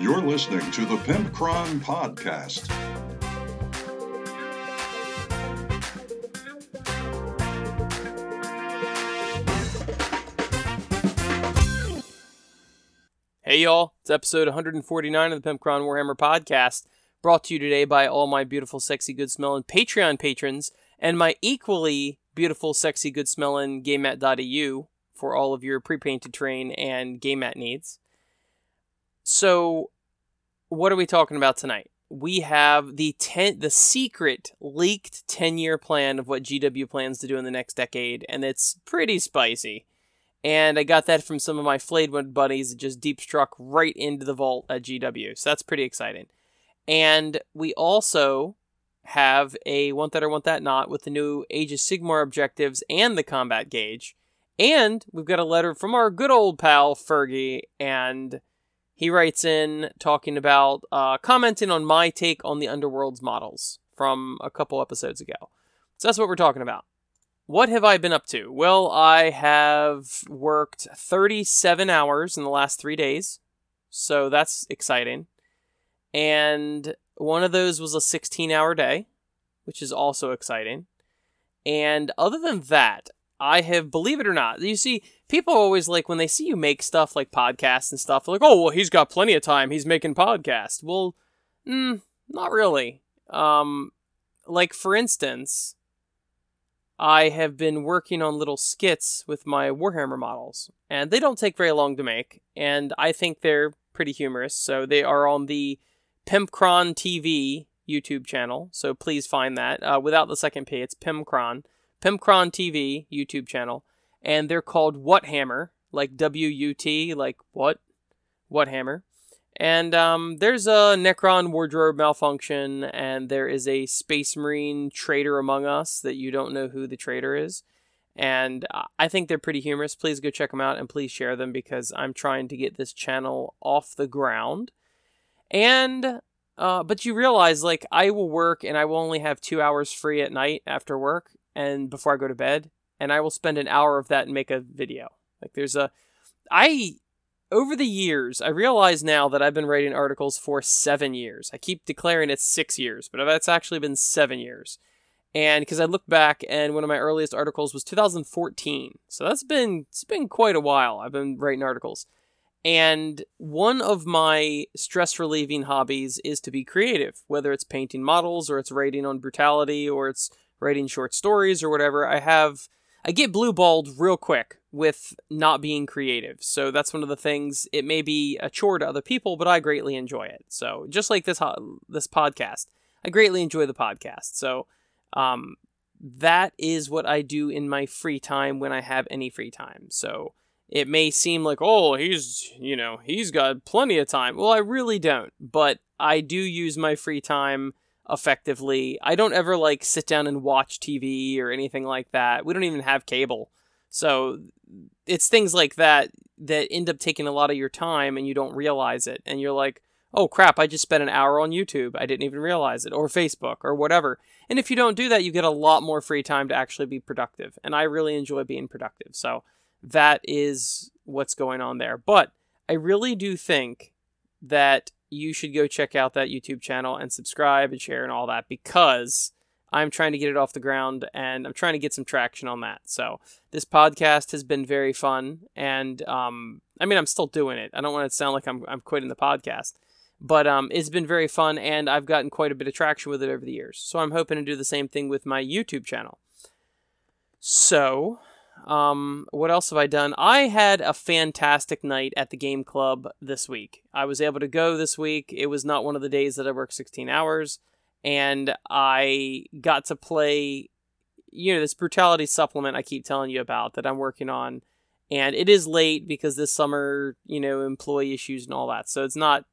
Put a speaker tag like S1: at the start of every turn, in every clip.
S1: You're listening to the Pimpcron Podcast.
S2: Hey y'all, it's episode 149 of the Pimpcron Warhammer podcast, brought to you today by all my beautiful, sexy, good smelling Patreon patrons and my equally beautiful, sexy, good smelling GameMat.eu for all of your pre-painted terrain and game mat needs. So, what are we talking about tonight? We have the ten, the secret leaked 10-year plan of what GW plans to do in the next decade, and it's pretty spicy. And I got that from some of my flayed one buddies that just deep struck right into the vault at GW. So that's pretty exciting. And we also have a Want That or Want That Not with the new Age of Sigmar objectives and the combat gauge. And we've got a letter from our good old pal Fergie, and he writes in talking about uh, commenting on my take on the Underworld's models from a couple episodes ago. So that's what we're talking about. What have I been up to? Well, I have worked 37 hours in the last three days, so that's exciting. And one of those was a 16 hour day, which is also exciting. And other than that, I have, believe it or not, you see, people always like when they see you make stuff like podcasts and stuff, like, oh, well, he's got plenty of time. He's making podcasts. Well, mm, not really. Um, like, for instance, I have been working on little skits with my Warhammer models, and they don't take very long to make, and I think they're pretty humorous. So they are on the Pimpcron TV YouTube channel, so please find that. Uh, without the second P, it's Pimpcron. Pimpcron TV YouTube channel, and they're called What Hammer, like W U T, like what? What Hammer. And um, there's a Necron wardrobe malfunction, and there is a Space Marine traitor among us that you don't know who the traitor is. And I think they're pretty humorous. Please go check them out and please share them because I'm trying to get this channel off the ground. And, uh, but you realize, like, I will work and I will only have two hours free at night after work and before I go to bed, and I will spend an hour of that and make a video. Like, there's a, I over the years, I realize now that I've been writing articles for seven years. I keep declaring it's six years, but that's actually been seven years. And because I look back, and one of my earliest articles was 2014, so that's been it's been quite a while. I've been writing articles, and one of my stress relieving hobbies is to be creative, whether it's painting models or it's writing on brutality or it's writing short stories or whatever. I have I get blue balled real quick with not being creative. So that's one of the things. It may be a chore to other people, but I greatly enjoy it. So just like this this podcast, I greatly enjoy the podcast. So um, that is what I do in my free time when I have any free time. So it may seem like, oh, he's, you know, he's got plenty of time. Well, I really don't, but I do use my free time effectively. I don't ever like sit down and watch TV or anything like that. We don't even have cable. So it's things like that that end up taking a lot of your time and you don't realize it. And you're like, oh crap, I just spent an hour on YouTube. I didn't even realize it. Or Facebook or whatever. And if you don't do that, you get a lot more free time to actually be productive. And I really enjoy being productive. So that is what's going on there. But I really do think that you should go check out that YouTube channel and subscribe and share and all that because I'm trying to get it off the ground and I'm trying to get some traction on that. So this podcast has been very fun, and um, I mean I'm still doing it. I don't want it to sound like I'm I'm quitting the podcast, but um, it's been very fun, and I've gotten quite a bit of traction with it over the years. So I'm hoping to do the same thing with my YouTube channel. So um, what else have I done? I had a fantastic night at the game club this week. I was able to go this week. It was not one of the days that I worked 16 hours, and I got to play, you know, this brutality supplement I keep telling you about that I'm working on. And it is late because this summer, you know, employee issues and all that. So it's not,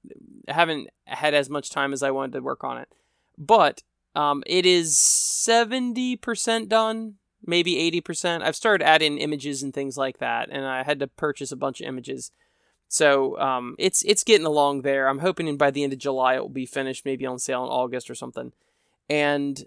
S2: I haven't had as much time as I wanted to work on it. But um, it is 70% done maybe 80%. I've started adding images and things like that, and I had to purchase a bunch of images. So um, it's it's getting along there. I'm hoping by the end of July it will be finished, maybe on sale in August or something. And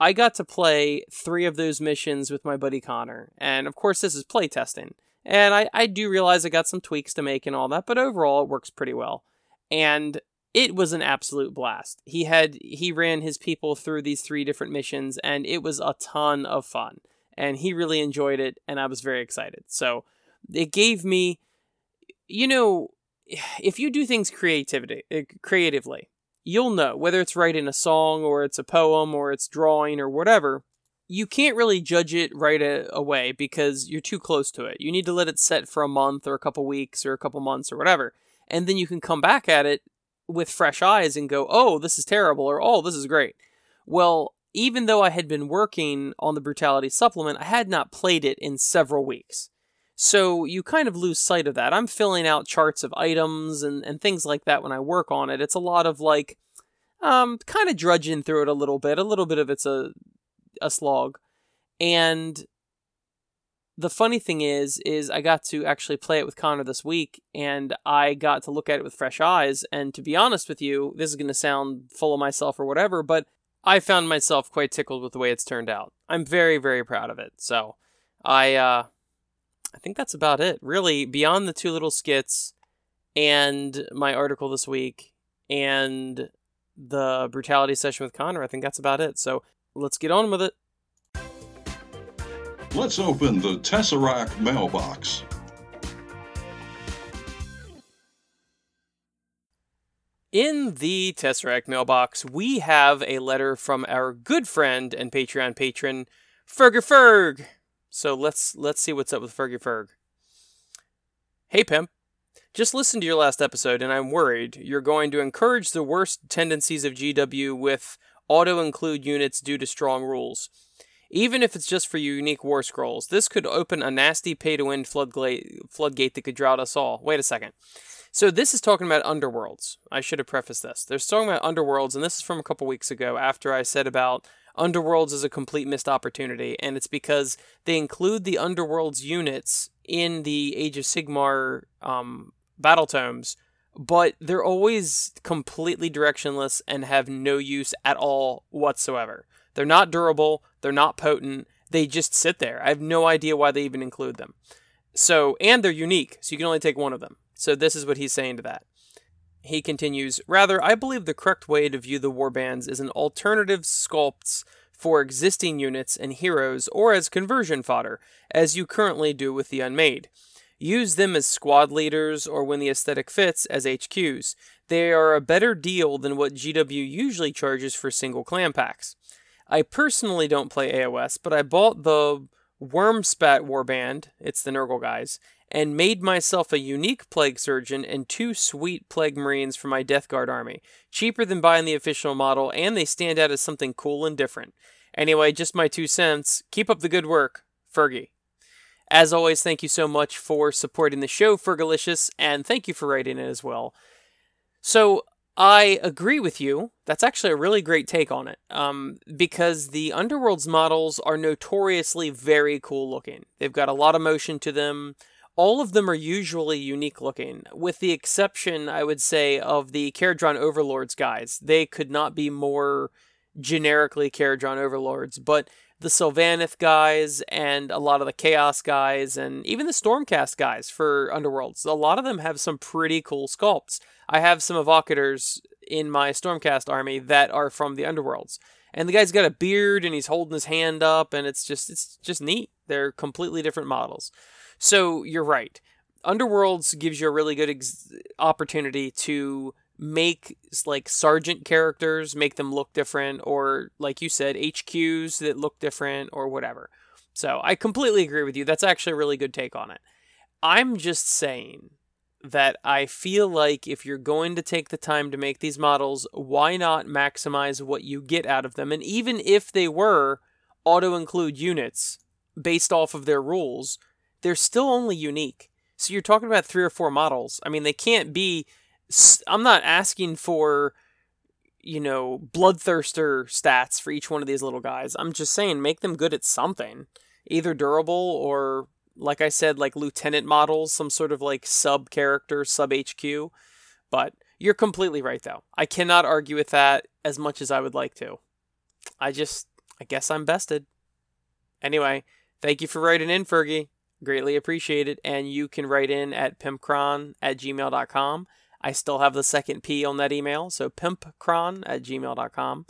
S2: I got to play three of those missions with my buddy Connor. And of course, this is playtesting. And I, I do realize I got some tweaks to make and all that, but overall it works pretty well. and it was an absolute blast. He had he ran his people through these three different missions and it was a ton of fun. And he really enjoyed it and I was very excited. So it gave me you know if you do things creativity uh, creatively, you'll know whether it's writing a song or it's a poem or it's drawing or whatever. You can't really judge it right away because you're too close to it. You need to let it set for a month or a couple weeks or a couple months or whatever. And then you can come back at it with fresh eyes and go, oh, this is terrible, or oh, this is great. Well, even though I had been working on the Brutality supplement, I had not played it in several weeks. So you kind of lose sight of that. I'm filling out charts of items and, and things like that when I work on it. It's a lot of like, um, kind of drudging through it a little bit. A little bit of it's a, a slog. And the funny thing is is I got to actually play it with Connor this week and I got to look at it with fresh eyes and to be honest with you this is going to sound full of myself or whatever but I found myself quite tickled with the way it's turned out. I'm very very proud of it. So I uh I think that's about it. Really beyond the two little skits and my article this week and the brutality session with Connor, I think that's about it. So let's get on with it.
S1: Let's open the Tesseract mailbox.
S2: In the Tesseract mailbox, we have a letter from our good friend and Patreon patron, Fergie Ferg. So let's let's see what's up with Fergie Ferg. Hey Pimp, just listened to your last episode and I'm worried you're going to encourage the worst tendencies of GW with auto include units due to strong rules. Even if it's just for your unique war scrolls, this could open a nasty pay to win floodgate, that could drought us all. Wait a second. So this is talking about underworlds. I should have prefaced this. They're talking about underworlds, and this is from a couple weeks ago after I said about underworlds is a complete missed opportunity, and it's because they include the underworlds units in the Age of Sigmar um, battle tomes, but they're always completely directionless and have no use at all whatsoever. They're not durable, they're not potent, they just sit there. I have no idea why they even include them. So, and they're unique, so you can only take one of them. So, this is what he's saying to that. He continues Rather, I believe the correct way to view the warbands is an alternative sculpts for existing units and heroes or as conversion fodder, as you currently do with the Unmade. Use them as squad leaders or when the aesthetic fits as HQs. They are a better deal than what GW usually charges for single clam packs. I personally don't play AOS, but I bought the Wurmspat Warband, it's the Nurgle guys, and made myself a unique Plague Surgeon and two sweet Plague Marines for my Death Guard army. Cheaper than buying the official model, and they stand out as something cool and different. Anyway, just my two cents. Keep up the good work, Fergie. As always, thank you so much for supporting the show, Fergalicious, and thank you for writing it as well. So, I agree with you. That's actually a really great take on it. Um, because the Underworlds models are notoriously very cool looking. They've got a lot of motion to them. All of them are usually unique looking, with the exception, I would say, of the Kharadron Overlords guys. They could not be more generically Kharadron Overlords, but the Sylvaneth guys and a lot of the Chaos guys and even the Stormcast guys for Underworlds. A lot of them have some pretty cool sculpts. I have some evocators in my Stormcast army that are from the Underworlds. And the guy's got a beard and he's holding his hand up and it's just it's just neat. They're completely different models. So you're right. Underworlds gives you a really good ex- opportunity to make like sergeant characters make them look different or like you said HQs that look different or whatever. So I completely agree with you. That's actually a really good take on it. I'm just saying that I feel like if you're going to take the time to make these models, why not maximize what you get out of them? And even if they were auto include units based off of their rules, they're still only unique. So you're talking about three or four models. I mean, they can't be I'm not asking for you know bloodthirster stats for each one of these little guys. I'm just saying make them good at something, either durable or like I said, like lieutenant models, some sort of like sub character, sub HQ. But you're completely right though. I cannot argue with that as much as I would like to. I just I guess I'm bested. Anyway, thank you for writing in, Fergie. Greatly appreciated. And you can write in at pimpcron at gmail.com. I still have the second P on that email, so pimpcron at gmail.com.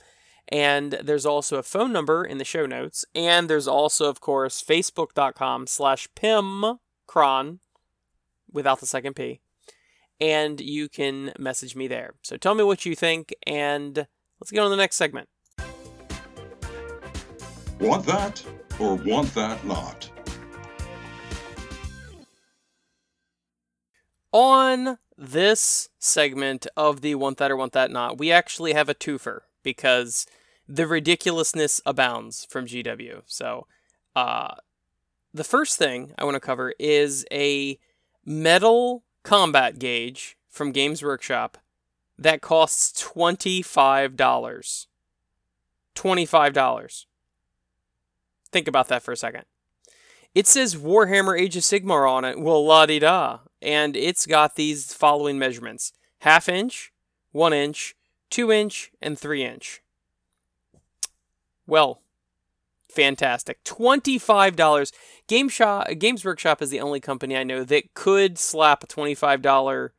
S2: And there's also a phone number in the show notes. And there's also, of course, facebook.com slash pimcron without the second P. And you can message me there. So tell me what you think, and let's get on to the next segment.
S1: Want that or want that not?
S2: On this segment of the Want That or Want That Not, we actually have a twofer because the ridiculousness abounds from GW. So, uh, the first thing I want to cover is a metal combat gauge from Games Workshop that costs $25. $25. Think about that for a second. It says Warhammer Age of Sigmar on it. Well, la di da. And it's got these following measurements half inch, one inch, two inch, and three inch. Well, fantastic. $25. Game Shop, Games Workshop is the only company I know that could slap a $25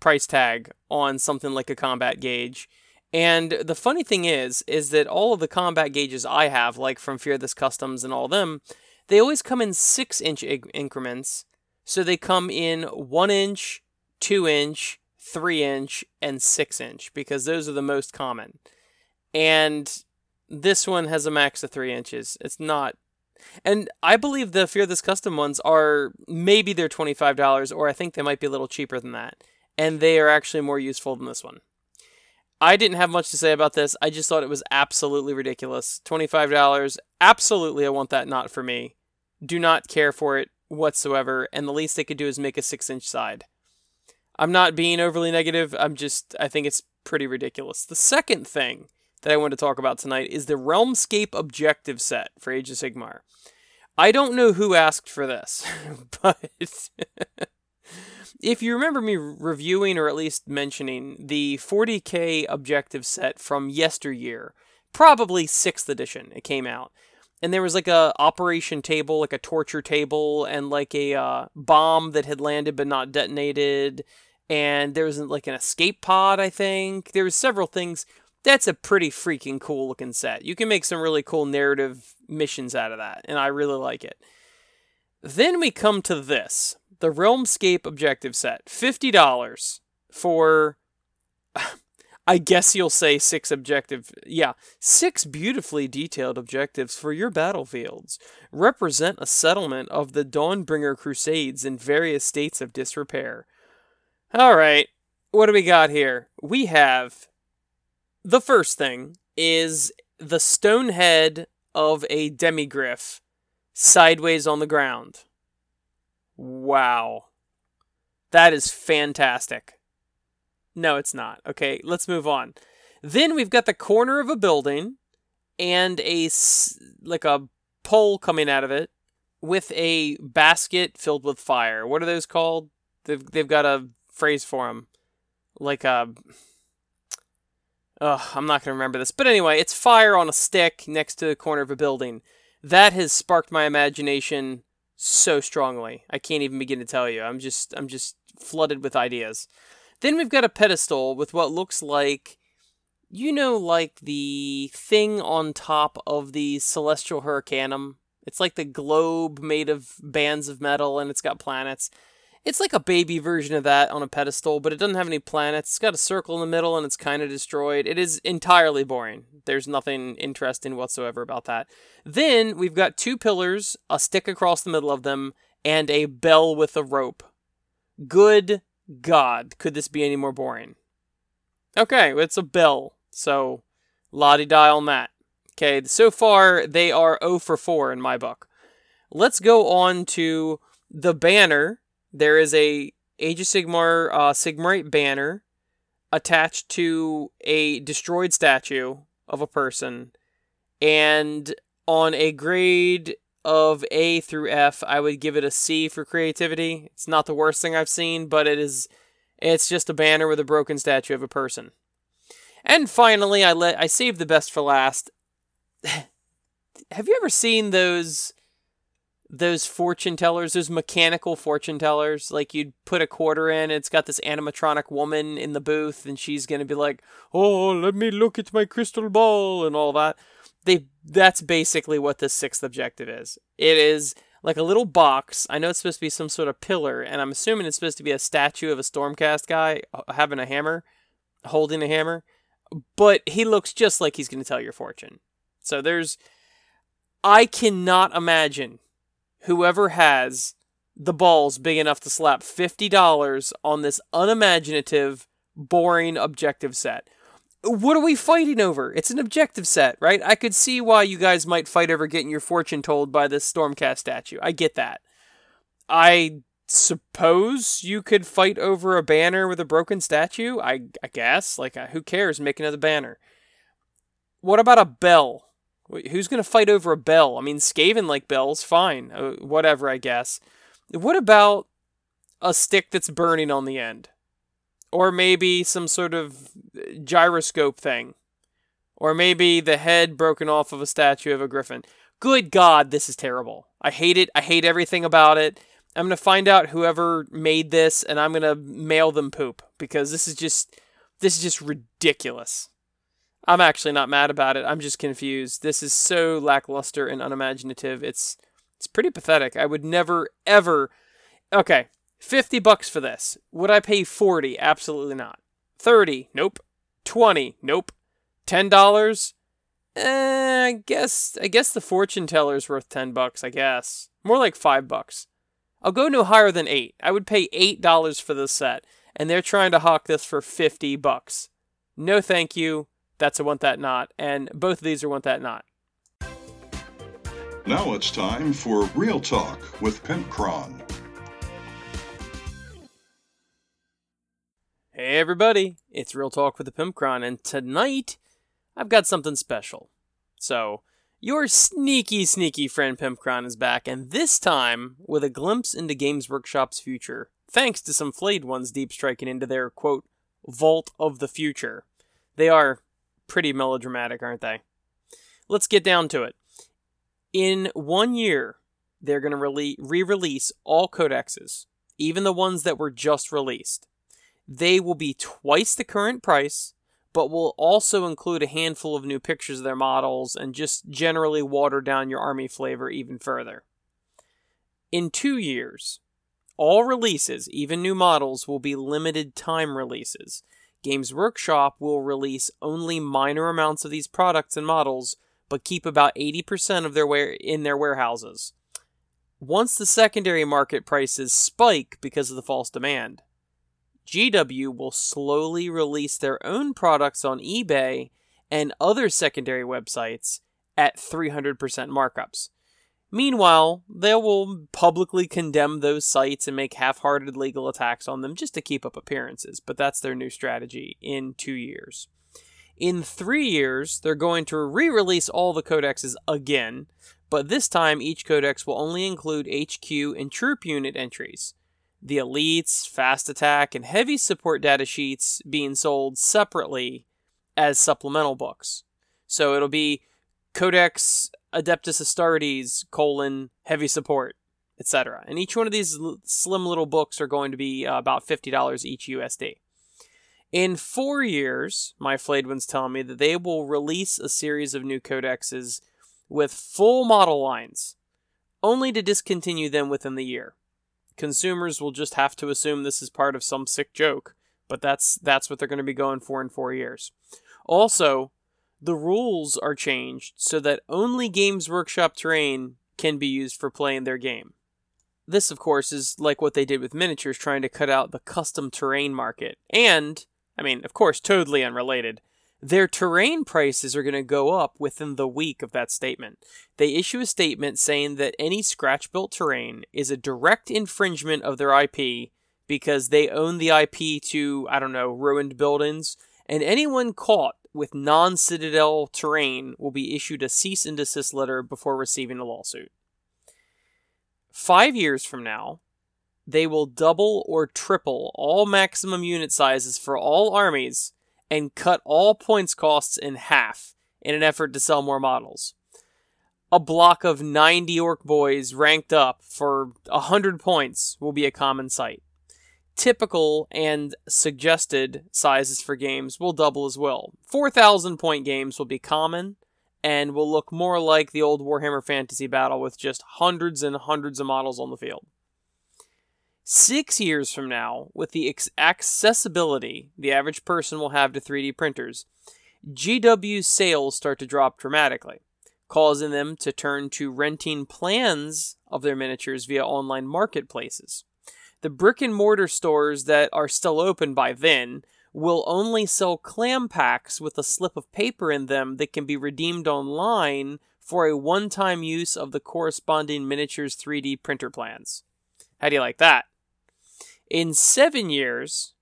S2: price tag on something like a combat gauge. And the funny thing is, is that all of the combat gauges I have, like from Fearless Customs and all them, they always come in six inch increments. So they come in one inch, two inch, three inch, and six inch because those are the most common. And this one has a max of three inches. It's not. And I believe the Fearless Custom ones are maybe they're $25, or I think they might be a little cheaper than that. And they are actually more useful than this one. I didn't have much to say about this. I just thought it was absolutely ridiculous. $25. Absolutely, I want that not for me. Do not care for it whatsoever. And the least they could do is make a six inch side. I'm not being overly negative. I'm just, I think it's pretty ridiculous. The second thing that I want to talk about tonight is the Realmscape Objective set for Age of Sigmar. I don't know who asked for this, but if you remember me reviewing or at least mentioning the 40k objective set from yesteryear, probably 6th edition, it came out. And there was like a operation table, like a torture table, and like a uh, bomb that had landed but not detonated. And there was like an escape pod, I think. There was several things. That's a pretty freaking cool looking set. You can make some really cool narrative missions out of that, and I really like it. Then we come to this the Realmscape objective set. $50 for, I guess you'll say six objective. Yeah, six beautifully detailed objectives for your battlefields. Represent a settlement of the Dawnbringer Crusades in various states of disrepair. All right, what do we got here? We have the first thing is the stone head of a demigryph sideways on the ground. Wow. That is fantastic. No, it's not. Okay, let's move on. Then we've got the corner of a building and a like a pole coming out of it with a basket filled with fire. What are those called? They've they've got a phrase for them, like a. Ugh, I'm not gonna remember this, but anyway, it's fire on a stick next to the corner of a building. That has sparked my imagination so strongly. I can't even begin to tell you. I'm just I'm just flooded with ideas. Then we've got a pedestal with what looks like you know like the thing on top of the celestial hurricanum. It's like the globe made of bands of metal and it's got planets. It's like a baby version of that on a pedestal, but it doesn't have any planets. It's got a circle in the middle and it's kind of destroyed. It is entirely boring. There's nothing interesting whatsoever about that. Then we've got two pillars, a stick across the middle of them, and a bell with a rope. Good God, could this be any more boring? Okay, it's a bell, so lottie die on that. Okay, so far they are 0 for 4 in my book. Let's go on to the banner there is a Age of Sigmar uh, Sigmarite banner attached to a destroyed statue of a person, and on a grade of A through F, I would give it a C for creativity. It's not the worst thing I've seen, but it is it's just a banner with a broken statue of a person. And finally, I let I saved the best for last. Have you ever seen those those fortune tellers, those mechanical fortune tellers. Like you'd put a quarter in, it's got this animatronic woman in the booth, and she's gonna be like, "Oh, let me look at my crystal ball" and all that. They that's basically what the sixth objective is. It is like a little box. I know it's supposed to be some sort of pillar, and I'm assuming it's supposed to be a statue of a Stormcast guy uh, having a hammer, holding a hammer. But he looks just like he's going to tell your fortune. So there's, I cannot imagine whoever has the balls big enough to slap $50 on this unimaginative, boring objective set. What are we fighting over? It's an objective set, right? I could see why you guys might fight over getting your fortune told by this Stormcast statue. I get that. I suppose you could fight over a banner with a broken statue. I, I guess. Like, uh, who cares? Make another banner. What about a bell? Who's going to fight over a bell? I mean, Skaven like bells, fine. Uh, whatever, I guess. What about a stick that's burning on the end? Or maybe some sort of gyroscope thing. Or maybe the head broken off of a statue of a griffin. Good God, this is terrible. I hate it. I hate everything about it. I'm going to find out whoever made this and I'm going to mail them poop because this is just this is just ridiculous. I'm actually not mad about it. I'm just confused. This is so lackluster and unimaginative. It's it's pretty pathetic. I would never ever Okay, 50 bucks for this. Would I pay 40? Absolutely not. 30? Nope. 20? Nope. $10? Eh, I guess I guess the fortune teller's worth 10 bucks, I guess. More like 5 bucks. I'll go no higher than 8. I would pay $8 for this set, and they're trying to hawk this for 50 bucks. No thank you. That's a want that not, and both of these are want that not.
S1: Now it's time for Real Talk with Pimpcron.
S2: Hey everybody, it's Real Talk with the Pimpcron, and tonight I've got something special. So, your sneaky, sneaky friend Pimpcron is back, and this time with a glimpse into Games Workshop's future, thanks to some flayed ones deep striking into their, quote, vault of the future. They are pretty melodramatic, aren't they? Let's get down to it. In one year, they're going to re release all codexes, even the ones that were just released. They will be twice the current price, but will also include a handful of new pictures of their models and just generally water down your army flavor even further. In two years, all releases, even new models, will be limited time releases, Games Workshop will release only minor amounts of these products and models, but keep about 80% of their ware- in their warehouses. Once the secondary market prices spike because of the false demand, GW will slowly release their own products on eBay and other secondary websites at 300% markups. Meanwhile, they will publicly condemn those sites and make half hearted legal attacks on them just to keep up appearances, but that's their new strategy in two years. In three years, they're going to re release all the codexes again, but this time each codex will only include HQ and troop unit entries. The elites, fast attack, and heavy support data sheets being sold separately as supplemental books. So it'll be Codex Adeptus Astartes, colon, heavy support, etc. And each one of these l- slim little books are going to be uh, about $50 each USD. In four years, my flayed ones tell me that they will release a series of new codexes with full model lines, only to discontinue them within the year. Consumers will just have to assume this is part of some sick joke, but that's that's what they're going to be going for in four years. Also, the rules are changed so that only Games Workshop terrain can be used for playing their game. This, of course, is like what they did with miniatures, trying to cut out the custom terrain market. And, I mean, of course, totally unrelated, their terrain prices are going to go up within the week of that statement. They issue a statement saying that any scratch built terrain is a direct infringement of their IP because they own the IP to, I don't know, ruined buildings, and anyone caught with non Citadel terrain will be issued a cease and desist letter before receiving a lawsuit. Five years from now, they will double or triple all maximum unit sizes for all armies and cut all points costs in half in an effort to sell more models. a block of 90 orc boys ranked up for 100 points will be a common sight. Typical and suggested sizes for games will double as well. 4,000 point games will be common and will look more like the old Warhammer Fantasy Battle with just hundreds and hundreds of models on the field. Six years from now, with the accessibility the average person will have to 3D printers, GW's sales start to drop dramatically, causing them to turn to renting plans of their miniatures via online marketplaces. The brick and mortar stores that are still open by then will only sell clam packs with a slip of paper in them that can be redeemed online for a one time use of the corresponding miniatures 3D printer plans. How do you like that? In seven years,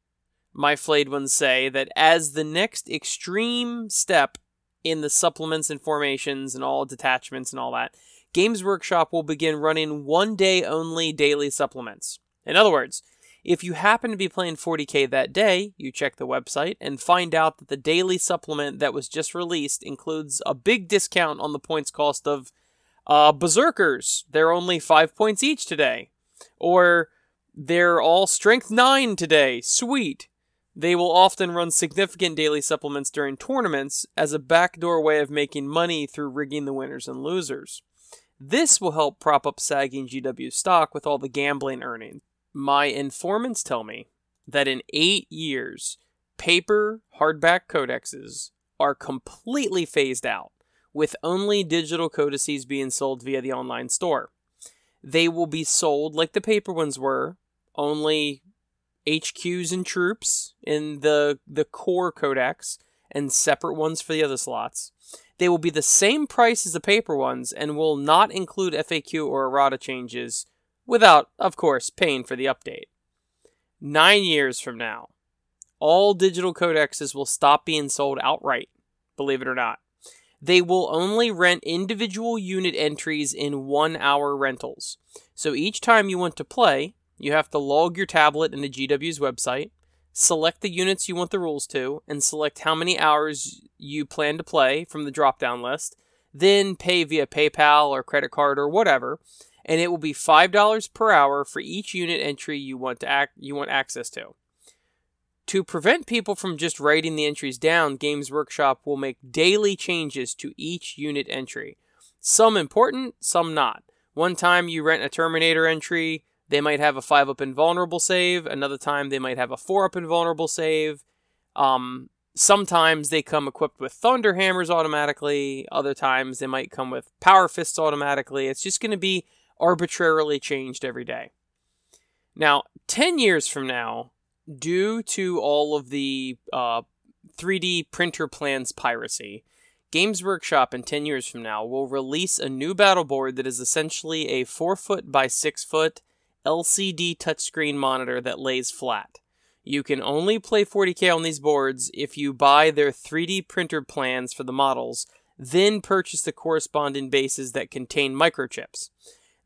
S2: my flayed ones say that as the next extreme step in the supplements and formations and all detachments and all that, Games Workshop will begin running one day only daily supplements. In other words, if you happen to be playing 40k that day, you check the website and find out that the daily supplement that was just released includes a big discount on the points cost of uh, Berserkers. They're only five points each today. Or they're all strength 9 today. Sweet. They will often run significant daily supplements during tournaments as a backdoor way of making money through rigging the winners and losers. This will help prop up sagging GW stock with all the gambling earnings. My informants tell me that in eight years, paper hardback codexes are completely phased out, with only digital codices being sold via the online store. They will be sold like the paper ones were, only HQs and troops in the the core codex and separate ones for the other slots. They will be the same price as the paper ones and will not include FAQ or errata changes without, of course, paying for the update. Nine years from now, all digital codexes will stop being sold outright, believe it or not. They will only rent individual unit entries in one hour rentals. So each time you want to play, you have to log your tablet into GW's website, select the units you want the rules to, and select how many hours you plan to play from the drop down list, then pay via PayPal or credit card or whatever, and it will be $5 per hour for each unit entry you want to act you want access to. To prevent people from just writing the entries down, Games Workshop will make daily changes to each unit entry. Some important, some not. One time you rent a Terminator entry, they might have a 5 up invulnerable save. Another time they might have a 4 up invulnerable save. Um, sometimes they come equipped with Thunder Hammers automatically. Other times they might come with Power Fists automatically. It's just going to be arbitrarily changed every day. Now, 10 years from now, due to all of the uh, 3D printer plans piracy, Games Workshop in 10 years from now will release a new battle board that is essentially a 4 foot by 6 foot LCD touchscreen monitor that lays flat. You can only play 40k on these boards if you buy their 3D printer plans for the models, then purchase the corresponding bases that contain microchips.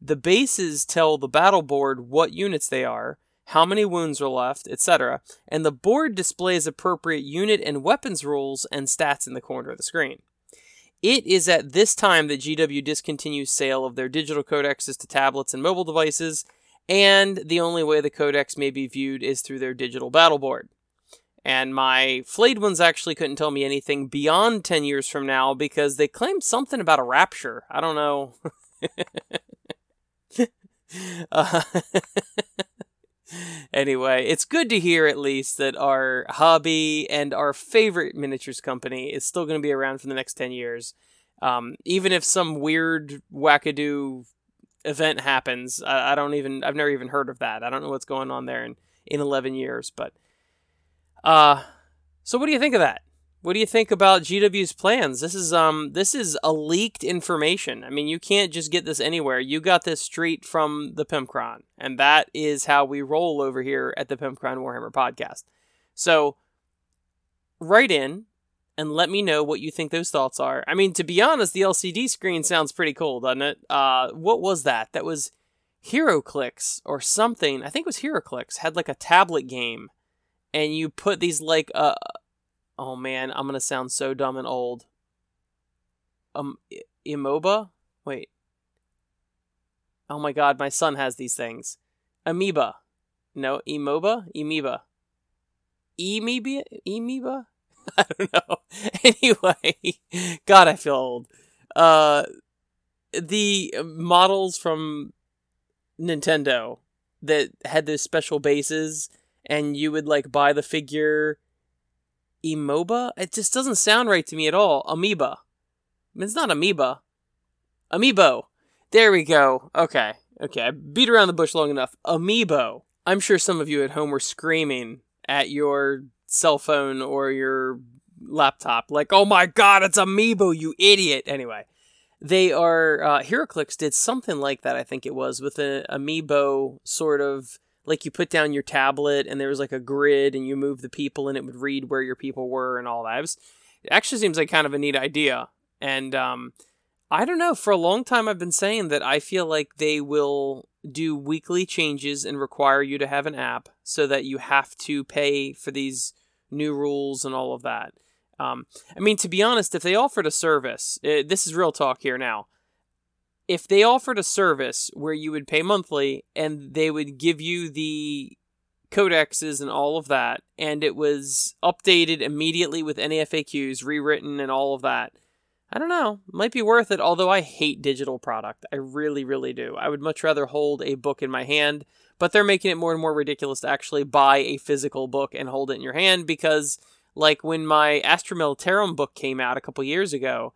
S2: The bases tell the battle board what units they are, how many wounds are left, etc., and the board displays appropriate unit and weapons rules and stats in the corner of the screen. It is at this time that GW discontinues sale of their digital codexes to tablets and mobile devices, and the only way the codex may be viewed is through their digital battle board. And my flayed ones actually couldn't tell me anything beyond 10 years from now because they claimed something about a rapture. I don't know. Uh, anyway, it's good to hear at least that our hobby and our favorite miniatures company is still going to be around for the next 10 years. Um, even if some weird wackadoo event happens, I, I, don't even, I've never even heard of that. I don't know what's going on there in, in 11 years, but, uh, so what do you think of that? What do you think about GW's plans? This is um this is a leaked information. I mean, you can't just get this anywhere. You got this straight from the Pimpcron, and that is how we roll over here at the Pimpcron Warhammer podcast. So, write in and let me know what you think those thoughts are. I mean, to be honest, the LCD screen sounds pretty cool, doesn't it? Uh, what was that? That was HeroClix or something. I think it was HeroClix had like a tablet game, and you put these like uh oh man, I'm gonna sound so dumb and old. Um, Imoba, Wait. Oh my god, my son has these things. Amoeba. No, Emoba? Amoeba? Amoeba? I don't know. anyway, God, I feel old. Uh, the models from Nintendo that had those special bases, and you would like buy the figure Emoba. It just doesn't sound right to me at all. Amoeba. It's not amoeba. Amiibo. There we go. Okay. Okay. I beat around the bush long enough. Amiibo. I'm sure some of you at home were screaming at your cell phone or your laptop, like, oh my god, it's Amiibo, you idiot. Anyway, they are, uh, HeroClix did something like that, I think it was, with an Amiibo sort of, like you put down your tablet and there was like a grid and you move the people and it would read where your people were and all that. It, was, it actually seems like kind of a neat idea. And, um, I don't know. For a long time, I've been saying that I feel like they will do weekly changes and require you to have an app so that you have to pay for these new rules and all of that. Um, I mean, to be honest, if they offered a service, uh, this is real talk here now. If they offered a service where you would pay monthly and they would give you the codexes and all of that, and it was updated immediately with any FAQs, rewritten, and all of that I don't know. Might be worth it, although I hate digital product. I really, really do. I would much rather hold a book in my hand, but they're making it more and more ridiculous to actually buy a physical book and hold it in your hand because, like, when my Astra Militarum book came out a couple years ago,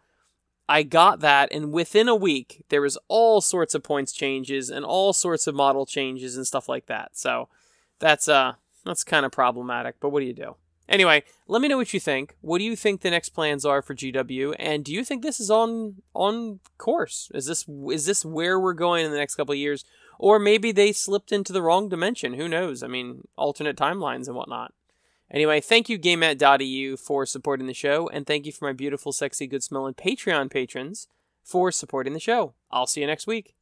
S2: I got that, and within a week, there was all sorts of points changes and all sorts of model changes and stuff like that. So that's uh that's kind of problematic, but what do you do? Anyway, let me know what you think. What do you think the next plans are for GW? And do you think this is on on course? Is this is this where we're going in the next couple of years? Or maybe they slipped into the wrong dimension. Who knows? I mean, alternate timelines and whatnot. Anyway, thank you, GameMat.eu, for supporting the show, and thank you for my beautiful, sexy, good smelling Patreon patrons for supporting the show. I'll see you next week.